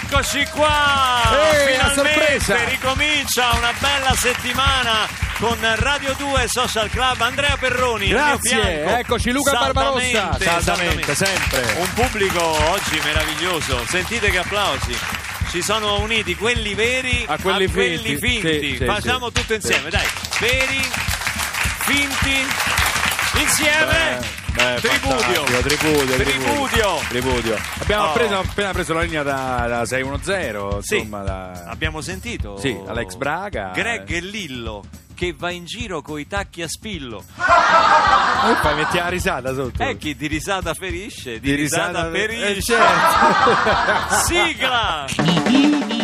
Eccoci qua! Ehi, a Finalmente ricomincia una bella settimana con Radio 2 Social Club. Andrea Perroni, Grazie, eccoci Luca Saldamente, Barbarossa. Saldamente, sempre. Un pubblico oggi meraviglioso. Sentite che applausi. Ci sono uniti quelli veri A quelli quelli finti. finti. Sì, sì, Facciamo sì. tutto insieme, dai. Veri, finti, insieme. Beh, tripudio. fantastico, tripudio, Tripudio. tripudio. Abbiamo Oh. preso- appena preso la linea da, da 610, Sì. insomma, da... Abbiamo sentito Sì, Alex Braga. Greg e Lillo che va in giro coi tacchi a spillo. E poi metti la risata sotto. E chi di risata ferisce, di, Di risata, risata- eh, ferisce. certo. Sigla!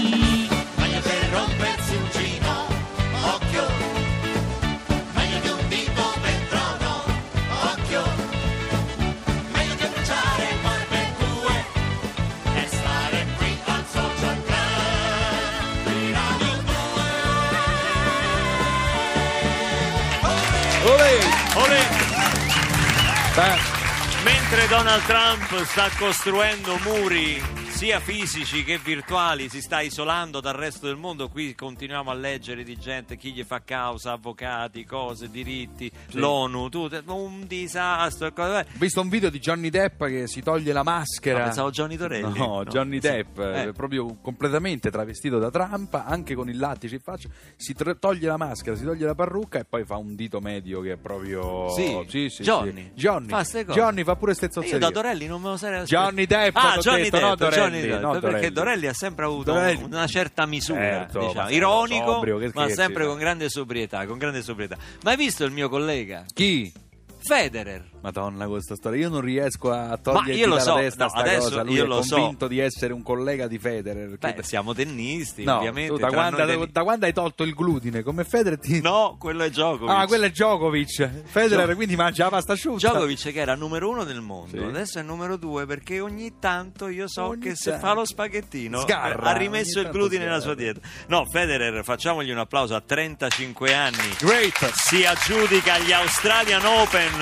Donald Trump sta costruendo muri sia fisici che virtuali, si sta isolando dal resto del mondo, qui continuiamo a leggere di gente, chi gli fa causa, avvocati, cose, diritti, l'ONU, tutto, un disastro. ho visto un video di Johnny Depp che si toglie la maschera. No, pensavo Johnny Torelli. No, No, Johnny sì. Depp, Eh. eh, proprio completamente travestito da Trump, anche con il lattice in faccia, si tr- toglie la maschera, si toglie la parrucca e poi fa un dito medio che è proprio... Sì, sì, sì, Johnny. sì. Johnny. Fa. Johnny fa pure ste Io da Dorelli non me lo sarei aspettato. Johnny Depp, ah, Johnny detto, Depp, no Johnny Depp, no perché Dorelli. Dorelli ha sempre avuto Dorelli. una certa misura, Certo, diciamo, ironico, sobrio, che ma sempre con grande sobrietà, con grande sobrietà. Ma hai visto il mio collega? Chi? Federer. Madonna questa storia, io non riesco a togliere lo so, dalla testa no, adesso cosa. Lui io è lo so. convinto di essere un collega di Federer. Beh, siamo tennisti, no, ovviamente. da, quando, tenni- da quando hai tolto il glutine come Federer ti... No, quello è Djokovic. Ah, quello è Djokovic. Federer Gio- quindi mangia la pasta asciutta. Djokovic che era numero uno del mondo, Sì. adesso è numero due perché ogni tanto io so Ogni che se tanto. fa lo spaghettino Sgarra, ha rimesso il glutine nella sgarra. sua dieta. No, Federer, facciamogli un applauso a 35 anni. Great. Si aggiudica gli Australian Open,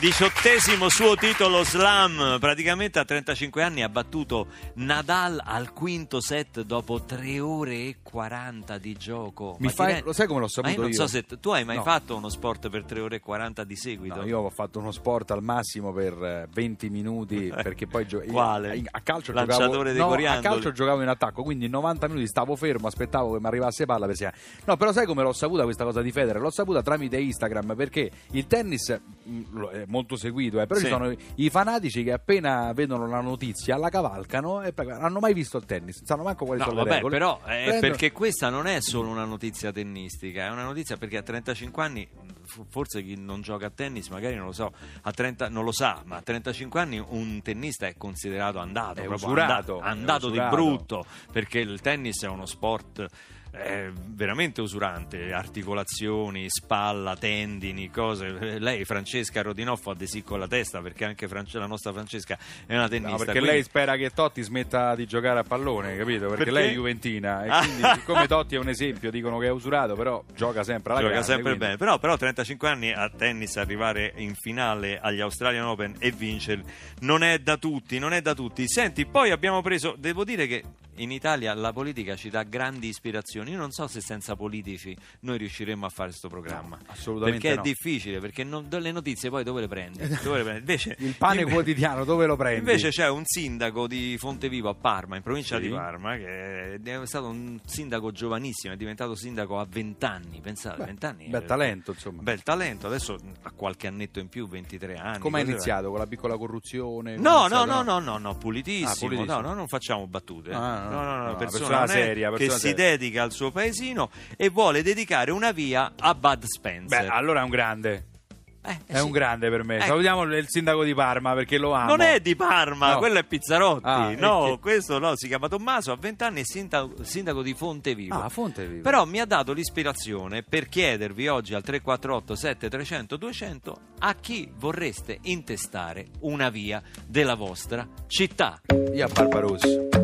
diciottesimo suo titolo slam. Praticamente a 35 anni ha battuto Nadal al quinto set dopo 3 ore e 40 di gioco. Mi fai- re- lo sai come l'ho Ma io saputo non io? so se tu hai mai No. fatto uno sport per 3 ore e 40 di seguito. No, io ho fatto uno sport al massimo per eh, 20 minuti perché poi gio- io- Quale? a calcio Lanciatore giocavo dei no, a calcio giocavo in attacco, quindi in 90 minuti stavo fermo, aspettavo che mi arrivasse palla per segnare. No, però sai come l'ho saputa questa cosa di Federer? L'ho saputa tramite Instagram perché il tennis mh, è molto seguito, eh, però Sì. ci sono i fanatici che appena vedono la notizia la cavalcano e poi non hanno mai visto il tennis, non sanno manco quali No, sono le vabbè, però è Prendono- perché questa non è solo una notizia tennistica, è una notizia perché a 35 anni, forse chi non gioca a tennis magari non lo so, a 30 non lo sa, ma a 35 anni un tennista è considerato andato, È usurato, anda- andato è di brutto, perché il tennis è uno sport eh, veramente usurante, articolazioni, spalla, tendini, cose. Lei, Francesca Rodinoff, ha dei sì con la testa perché anche France- la nostra Francesca è una tennista. No, perché quindi- lei spera che Totti smetta di giocare a pallone, capito? Perché, Perché? lei è Juventina e Ah. quindi siccome Totti è un esempio, dicono che è usurato, però gioca sempre alla gioca grande, sempre quindi- bene però, però 35 anni a tennis arrivare in finale agli Australian Open e vincerli non è da tutti non è da tutti senti poi abbiamo preso devo dire che in Italia la politica ci dà grandi ispirazioni io non so se senza politici noi riusciremo a fare questo programma No, assolutamente perché no. è difficile perché non- le notizie poi dove le prendi, Dove le prendi? Invece, Il pane inve- quotidiano dove lo prendi? Invece c'è un sindaco di Fontevivo a Parma, in provincia Sì. di Parma, che è stato un sindaco giovanissimo, è diventato sindaco a 20 anni. Pensate, Beh, 20 anni. bel eh, talento, insomma. Bel talento, adesso ha qualche annetto in più, 23 anni. Come ha iniziato? Con la piccola corruzione? No, no, no, no, no, no, pulitissimo. Ah, pulitissimo. No, no, non facciamo battute. Ah, no, no, no, no, persona, persona seria, che persona si seria. dedica al suo paesino e vuole dedicare una via a Bud Spencer. Beh, allora è un grande. Eh, eh È sì. un grande per me. Ecco. Salutiamo il sindaco di Parma perché lo amo. Non è di Parma, No. quello è Pizzarotti. Ah, e no, chi- questo no, si chiama Tommaso, ha 20 anni, è sindaco, sindaco di Fontevivo. Ah, Fonte Vivo. Però mi ha dato l'ispirazione per chiedervi oggi al 348 7300 200 a chi vorreste intestare una via della vostra città. Io a Barbarossa.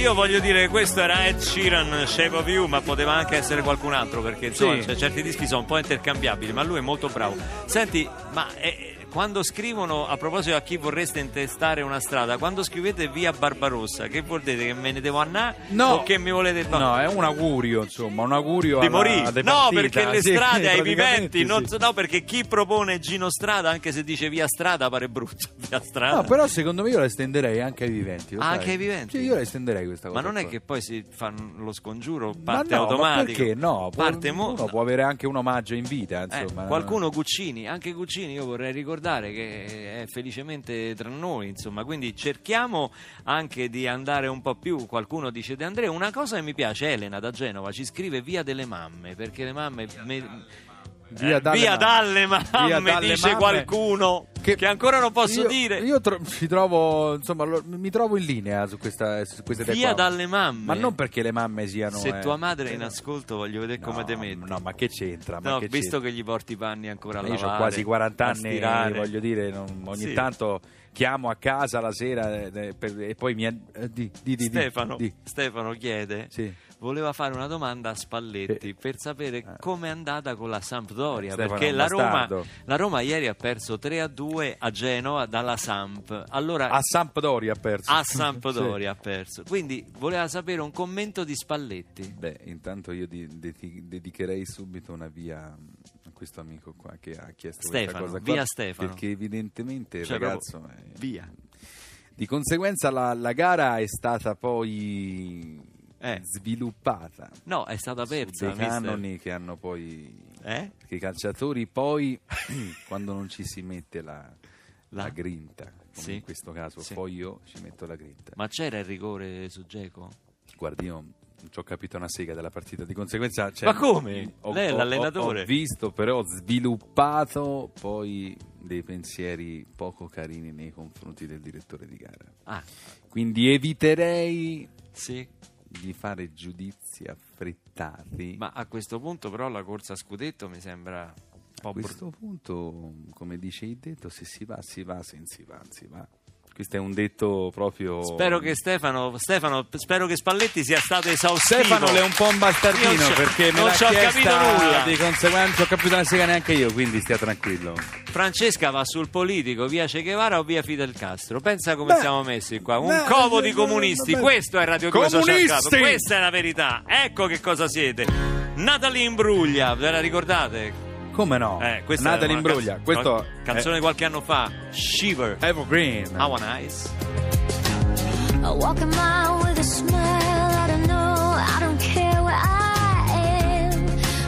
Io voglio dire, questo era Ed Sheeran, Shape of You, ma poteva anche essere qualcun altro, perché insomma, Sì. cioè, certi dischi sono un po' intercambiabili, ma lui è molto bravo. Senti, ma eh, quando scrivono, a proposito a chi vorreste intestare una strada, quando scrivete via Barbarossa, che vuol dire che me ne devo andare? No. O che mi volete No, è un augurio, insomma, un augurio di morire. No, perché le sì, strade ai praticamente viventi, non sì. so- no, perché chi propone Gino Strada, anche se dice via strada, pare brutto. Via strada. No, però secondo me io la estenderei anche ai viventi. Ah, sai? anche ai viventi? Sì, io la estenderei questa cosa. Ma non è qua. che poi si fa lo scongiuro, parte no, automatico. Ma perché no? Può- Parte mo- uno può avere anche un omaggio in vita, Eh, insomma. qualcuno Guccini, anche Guccini io vorrei ricordare che è felicemente tra noi, insomma, quindi cerchiamo anche di andare un po' più, qualcuno dice De Andrea, una cosa che mi piace, Elena da Genova ci scrive via delle mamme, perché le mamme... me- Via eh, dalle via mamme. dalle mamme, Via dalle dice mamme. qualcuno che, ancora non posso io- dire. Io tro- ci trovo, insomma, lo- mi trovo in linea su questa, su queste idee via qua. dalle mamme. Ma non perché le mamme siano. Se eh, tua madre è in ascolto voglio vedere come no, te metti. No, ma che c'entra? Ma No, che visto c'entra? che gli porti i panni ancora a Io ho quasi 40 a anni, voglio dire, non- ogni Sì. tanto chiamo a casa la sera eh, eh, per- e poi mi. eh, di, di, di, Stefano. Stefano chiede Sì. Voleva fare una domanda a Spalletti Sì. per sapere com'è andata con la Sampdoria Eh, Stefano perché è la Roma, la Roma ieri ha perso 3 a 2 a Genova dalla Samp allora A Sampdoria ha perso. a Sampdoria ha perso quindi voleva sapere un commento di Spalletti Sì. Beh, intanto io di- dedi- dedicherei subito una via a questo amico qua che ha chiesto Stefano, questa cosa qua, via Stefano. Perché evidentemente il Cioè, ragazzo... proprio è- via Di conseguenza la, la gara è stata poi Eh. sviluppata No, è stata persa. dei canoni che hanno poi Eh? che i calciatori poi quando non ci si mette la, la La? grinta come Sì. in questo caso Sì. poi io ci metto la grinta Ma c'era il rigore su Geco? guardi io non ci ho capito una sega della partita di conseguenza cioè, Ma come? ho- Lei è ho- l'allenatore? ho, ho visto però ho sviluppato poi dei pensieri poco carini nei confronti del direttore di gara Ah, quindi eviterei sì. Di fare giudizi affrettati Ma a questo punto però la corsa a scudetto mi sembra un po' A questo punto, come dice il detto, se si va, si va, se non si va, non si va. Questo è un detto proprio... Spero che Stefano, Stefano, spero che Spalletti sia stato esaustivo. Stefano è un po' un bastardino perché me non l'ha ci ho chiesta capito nulla. di conseguenza ho capito una sega neanche io, quindi stia tranquillo. Francesca va sul politico, via Che Guevara o via Fidel Castro. Pensa come siamo messi qua. Un beh, covo beh, di comunisti. beh. Questo è Radio 2 Social Club. Comunisti! Questa è la verità. Ecco che cosa siete. Natalie Imbruglia, ve la ricordate? Come no? Eh, questa è Natalie una Imbruglia, canz- questo canzone di qualche anno fa. Shiver. Evergreen. How nice. I walk a mile with a smile. I don't know, I don't care where I am,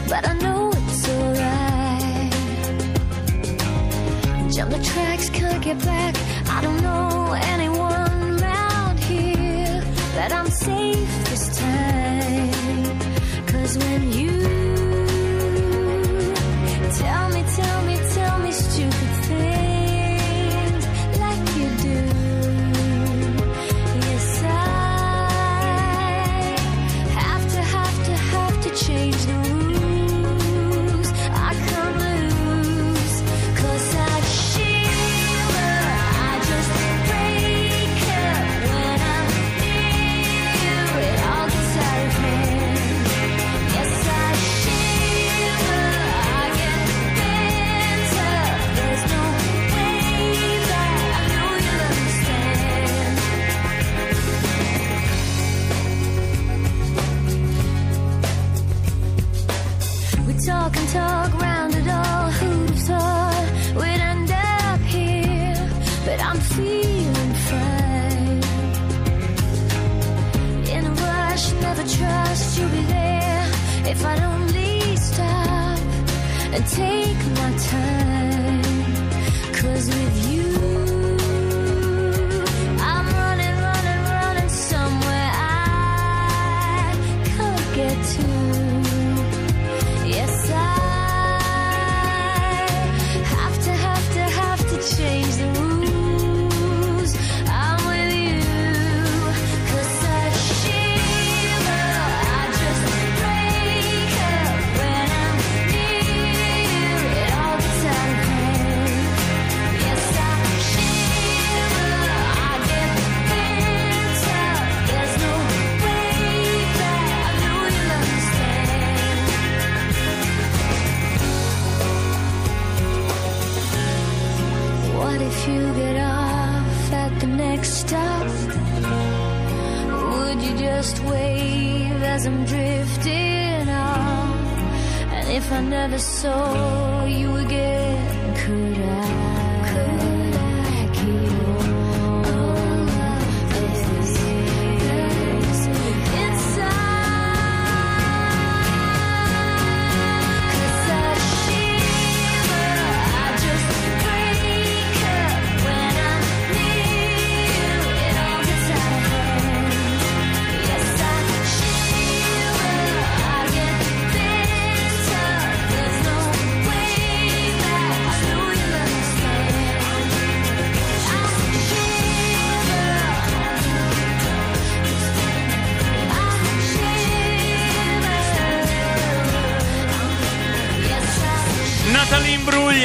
but I know it's alright. Jump the tracks, can't get back. I don't know anyone around here, but I'm safe this time. Cause when you get to. If I never saw you again, could I? Could I keep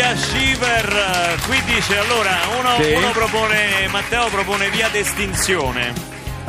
Imbruglia, Shiver. Qui dice allora, uno, Sì. uno propone, Matteo propone via d'estinzione.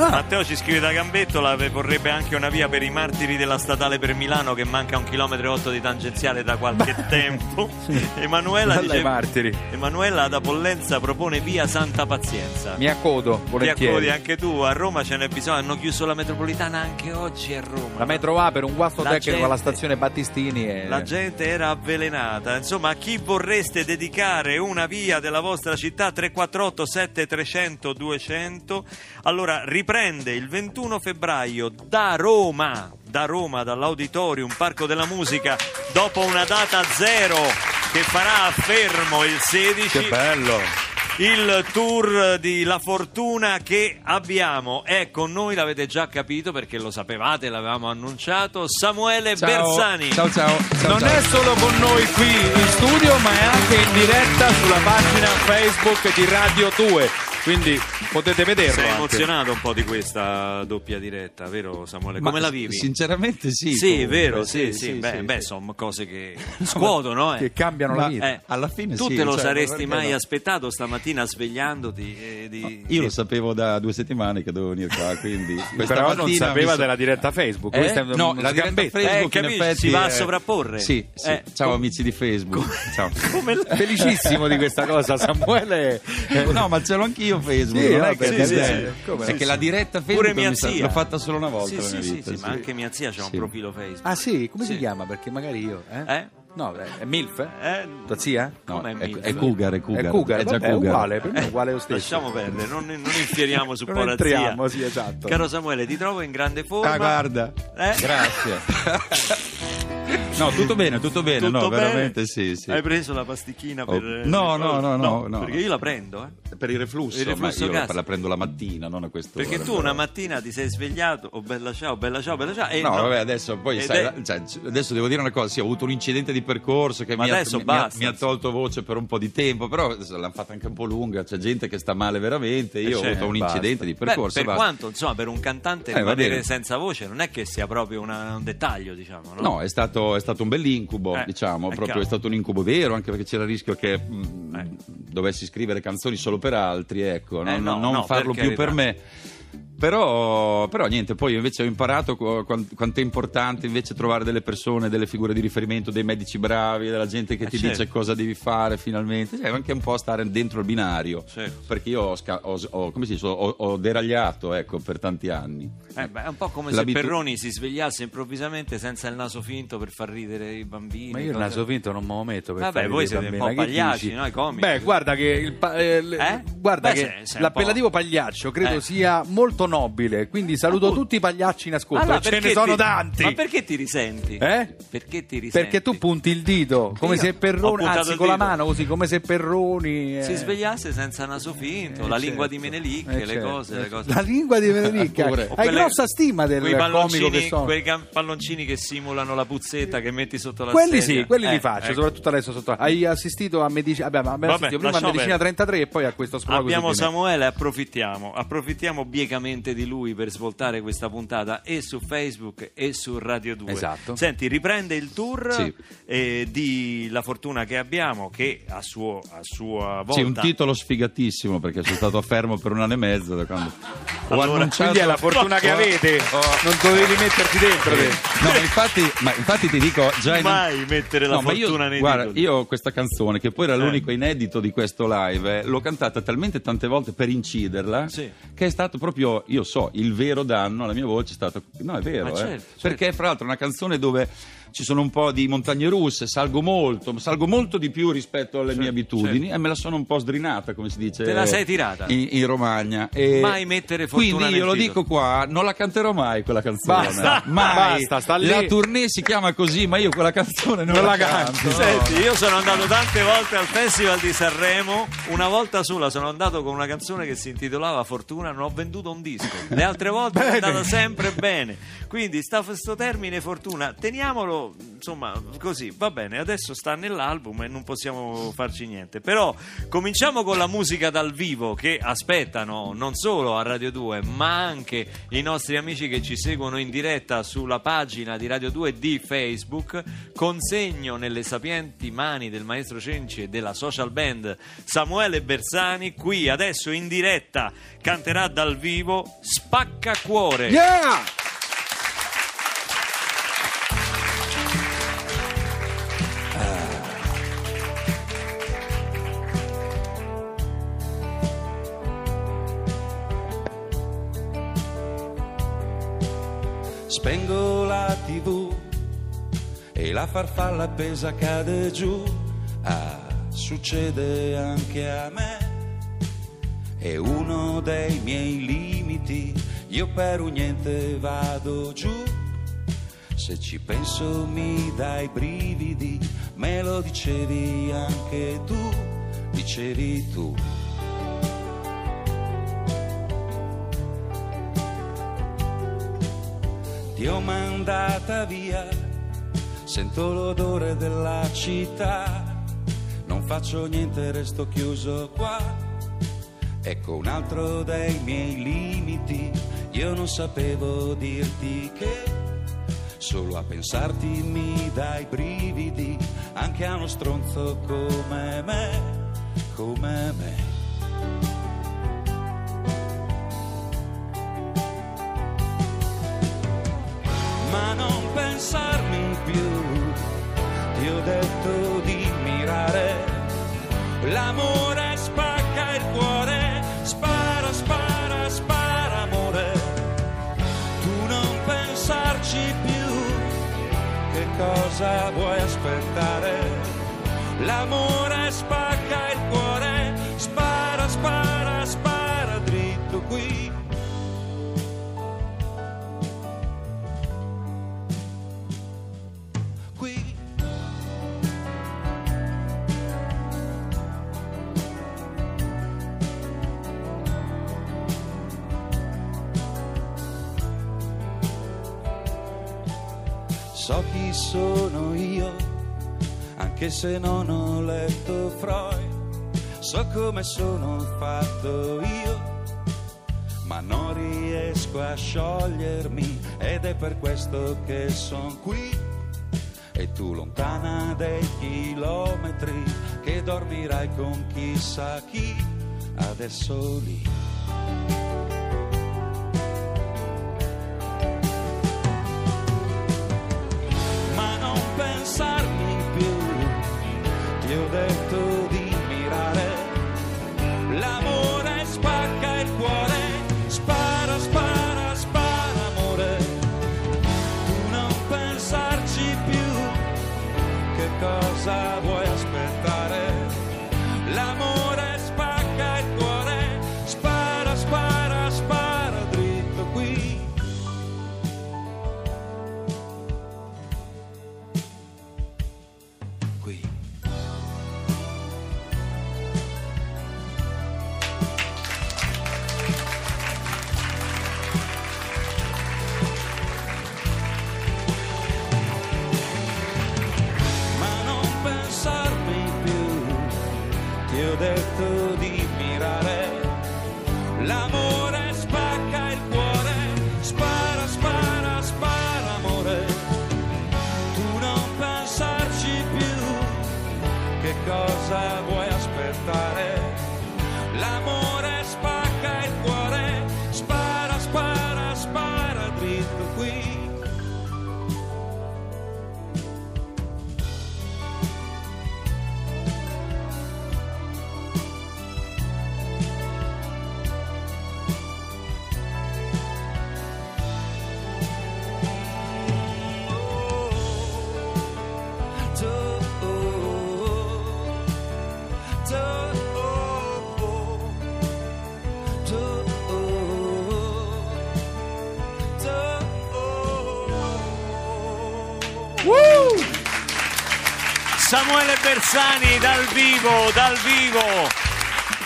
Matteo ci scrive da Gambettola vorrebbe anche una via per i martiri della statale per Milano che manca un chilometro e otto di tangenziale da qualche tempo. Emanuela, dice, martiri. Emanuela da Pollenza propone via Santa Pazienza. Mi accodo, Ti volentieri. accodi anche tu, a Roma ce n'è bisogno, hanno chiuso la metropolitana anche oggi a Roma. La metro A per un guasto La tecnico alla gente- stazione Battistini e... La gente era avvelenata. Insomma, a chi vorreste dedicare una via della vostra città 348 7300 200? Allora, ripetiamo riprende il 21 febbraio da Roma, da Roma, dall'Auditorium Parco della Musica, dopo una data zero che farà a Fermo il 16 Che bello! il tour di La Fortuna che abbiamo è con noi, l'avete già capito perché lo sapevate, l'avevamo annunciato, Samuele Bersani. Ciao ciao. ciao, non ciao. è solo con noi qui in studio, ma è anche in diretta sulla pagina Facebook di Radio 2. Quindi potete vederlo. Sei anche. emozionato un po' di questa doppia diretta, vero Samuele? Ma Come la vivi? Sinceramente sì. Sì, comunque, vero, sì, sì, beh, sì. beh, sono cose che scuotono, eh. Che cambiano la Ma- vita. Eh, alla fine tu sì, te lo cioè, saresti mai no? aspettato stamattina svegliandoti? e di- Io lo sapevo da due settimane che dovevo venire qua, quindi questa Però non sapeva della diretta Facebook. Eh? Questa è No, la diretta sgambetto. Facebook Eh, in effetti Si va a è- sovrapporre. Sì, sì. Eh, Ciao amici di Facebook. Ciao. Felicissimo di questa cosa, Samuele. No, ma ce l'ho anch'io Facebook. Sì, non è che sì, è- è che la diretta Pure Facebook sa- zia. l'ho fatta solo una volta Sì, sì, vita. sì, ma anche mia zia c'ha un profilo Facebook. Ah sì? Come si chiama? Perché magari io... Eh? Eh? No, è è Milf? Eh? Tua zia? No, è, Milf? è Cougar, è Cougar. È Cougar, è già vabbè, è uguale, per me è uguale lo stesso. Lasciamo perdere, non, non infieriamo su Non entriamo, sì, esatto. Caro Samuele, ti trovo in grande forma. Ah, guarda. Eh? Grazie. no, tutto bene, tutto bene. Tutto no, bene? veramente sì, sì. Hai preso la pasticchina Oh, per... no, no, no, no, no. Perché io la prendo, eh. Per il reflusso, Il reflusso ma io la, prendo la mattina, non a questo Perché tu una mattina ti sei svegliato, oh bella ciao, bella ciao, bella ciao. E No, vabbè, adesso poi sai, è- cioè, adesso devo dire una cosa, sì, ho avuto un incidente di percorso che Ma mi ha, mi- mi ha- mi ha tolto voce per un po' di tempo, però l'hanno fatta anche un po' lunga, c'è gente che sta male veramente, io ho certo, avuto un basta. incidente di Beh, percorso. per basta. quanto, insomma, per un cantante Eh, rimanere senza voce non è che sia proprio una- un dettaglio, diciamo, no? No, è stato, è stato un bell'incubo, Eh, diciamo, è proprio chiaro. è stato un incubo vero, anche perché c'era il rischio che mh, Eh. dovessi scrivere canzoni solo per altri, ecco, Eh, non, no, non no, farlo più per me. Però, però niente, poi invece ho imparato qu- quan- quanto è importante invece trovare delle persone, delle figure di riferimento, dei medici bravi, della gente che Eh, ti certo. dice cosa devi fare finalmente, cioè, anche un po' stare dentro il binario, Certo. perché io ho, sca- ho- ho- come si dice, ho- ho deragliato ecco, per tanti anni. Eh, beh, è un po' come L'abitu- se Perroni si svegliasse improvvisamente senza il naso finto per far ridere i bambini. Ma io il cose- naso finto non me lo metto per Vabbè, voi siete i un po' bambini, pagliacci, no? I comici. Beh, guarda che, il pa- eh, Eh? guarda Beh, che l'appellativo pagliaccio credo Eh. sia molto nobile, quindi saluto Appunto. tutti i pagliacci in ascolto, Allora, ce ne sono ti- tanti. Ma perché ti risenti? Eh? Perché ti risenti? Perché tu punti il dito, come Io se Perroni, puntato anzi con la mano così, come se Perroni... eh, Si svegliasse senza naso finto, eh, la certo. lingua di Menelik, Eh, le certo, cose, le eh, cose. La lingua di Menelik, Pure. hai quelle- grossa stima del quei comico palloncini, che sono. quei palloncini che simulano la puzzetta che metti sotto la Quelli sedia. sì, quelli Eh, li faccio, ecco. soprattutto adesso sotto. Hai assistito a medicina, abbiamo, abbiamo Vabbè, assistito prima a medicina perdere. 33 e poi a questo sprologo Abbiamo. Samuele, approfittiamo, approfittiamo biecamente di lui per svoltare questa puntata e su Facebook e su Radio 2. Esatto. Senti, riprende il tour Sì. eh, di La Fortuna che abbiamo, che a, suo- a sua volta... Sì, un titolo sfigatissimo perché sono stato fermo per un anno e mezzo da quando ho Allora, annunciato Quindi è la fortuna che ho- avete, ho- non dovevi metterti dentro. te. No, ma infatti, ma infatti ti dico già in Mai mettere la No, fortuna io, nei guarda, titoli. io questa canzone, che poi era Eh. l'unico inedito di questo live, eh, l'ho cantata talmente tante volte per inciderla, Sì. che è stato proprio, io so, il vero danno alla mia voce è stato... No, è vero, eh. certo, certo. Perché fra l'altro è una canzone dove ci sono un po' di montagne russe, salgo molto, salgo molto di più rispetto alle mie abitudini certo. e me la sono un po' sdrinata, come si dice Te la sei tirata? in, in Romagna. E Mai mettere fortuna Quindi io lo titolo. dico qua, non la canterò mai quella canzone. Basta, mai. basta, sta lì. La tournée si chiama così, ma io quella canzone non, Non la la canto. canti. no. Senti, io sono andato tante volte al Festival di Sanremo, una volta sola sono andato con una canzone che si intitolava Fortuna, non ho venduto un disco. Le altre volte è andata sempre bene. Quindi sta questo termine Fortuna, teniamolo insomma così, va bene, adesso sta nell'album e non possiamo farci niente. Però cominciamo con la musica dal vivo che aspettano non solo a Radio 2, ma anche i nostri amici che ci seguono in diretta sulla pagina di Radio 2 di Facebook. Consegno nelle sapienti mani del maestro Cenci e della social band Samuele Bersani, qui adesso in diretta canterà dal vivo Spacca Cuore. Yeah! Tv e la farfalla appesa cade giù. Ah, succede anche a me. È uno dei miei limiti io per un niente vado giù. Se ci penso mi dai brividi, me lo dicevi anche tu, dicevi tu. Ti ho mandata via, sento l'odore della città, non faccio niente, resto chiuso qua. Ecco un altro dei miei limiti, io non sapevo dirti che solo a pensarti mi dai brividi, anche a uno stronzo come me, come me. Pensarmi più. Ti ho detto di mirare, l'amore spacca il cuore, spara, spara, spara amore. Tu non pensarci più, che cosa vuoi aspettare? L'amore spacca So chi sono io, anche se non ho letto Freud, so come sono fatto io ma non riesco a sciogliermi ed è per questo che son qui. E tu lontana dei chilometri che dormirai con chissà chi, adesso lì. Cosa vuoi che cosa vuoi aspettare? L'amore Samuele Bersani dal vivo, dal vivo.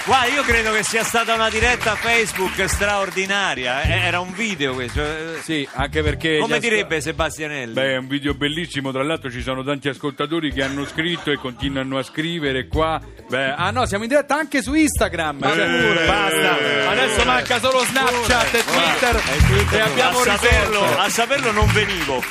Guarda, io credo che sia stata una diretta Facebook straordinaria. eh, Era un video questo. eh, Sì, anche perché... Come direbbe Sebastianelli? Beh, è un video bellissimo, tra l'altro ci sono tanti ascoltatori che hanno scritto e continuano a scrivere qua. Beh, ah no, siamo in diretta anche su Instagram. cioè, pure, basta. pure. Adesso manca solo Snapchat e Twitter. E abbiamo a, saperlo, a saperlo non venivo.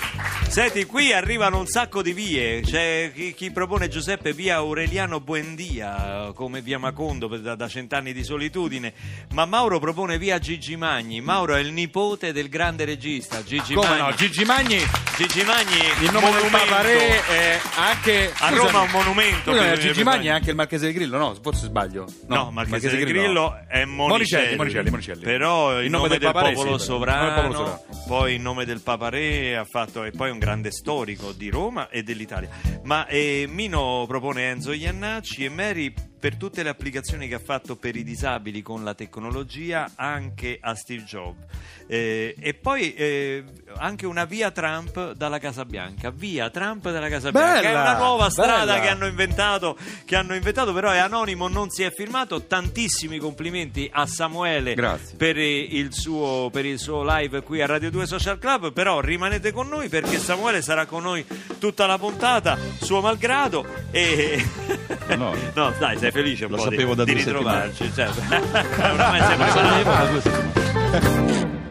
Senti, qui arrivano un sacco di vie. C'è chi, chi propone Giuseppe via Aureliano Buendia come via Macondo per- da, da cent'anni di solitudine. Ma Mauro propone via Gigi Magni. Mauro è il nipote del grande regista Gigi Come Magni. no, Gigi Magni, Gigi Magni, il nome del monumento. Paparè è anche... A Scusami, Roma un monumento. scusami, Gigi Magni è anche il Marchese del Grillo, no? Forse sbaglio. No, Marchese del. Grillo è Monicelli. Monicelli, Monicelli, Monicelli. Però il, nome, del, Paparè, popolo sì, però. Il sovrano, nome del popolo sovrano. poi il nome del Paparè ha fatto, e poi un grande storico di Roma e dell'Italia. Ma eh, Mino propone Enzo Iannacci e Mary per tutte le applicazioni che ha fatto per i disabili con la tecnologia anche a Steve Jobs. Eh, e poi eh, anche una via Trump dalla Casa Bianca, via Trump dalla Casa Bianca, è Bella, una nuova strada bella. che hanno inventato, che hanno inventato, però è anonimo, non si è firmato. Tantissimi complimenti a Samuele per il, suo, per il suo live qui a Radio 2 Social Club. Però rimanete con noi perché Samuele sarà con noi tutta la puntata, suo malgrado. E No. no, dai, sei felice un Lo po' di, da di ritrovarci. Certo. Sei preparato. Sapevo da due settimane.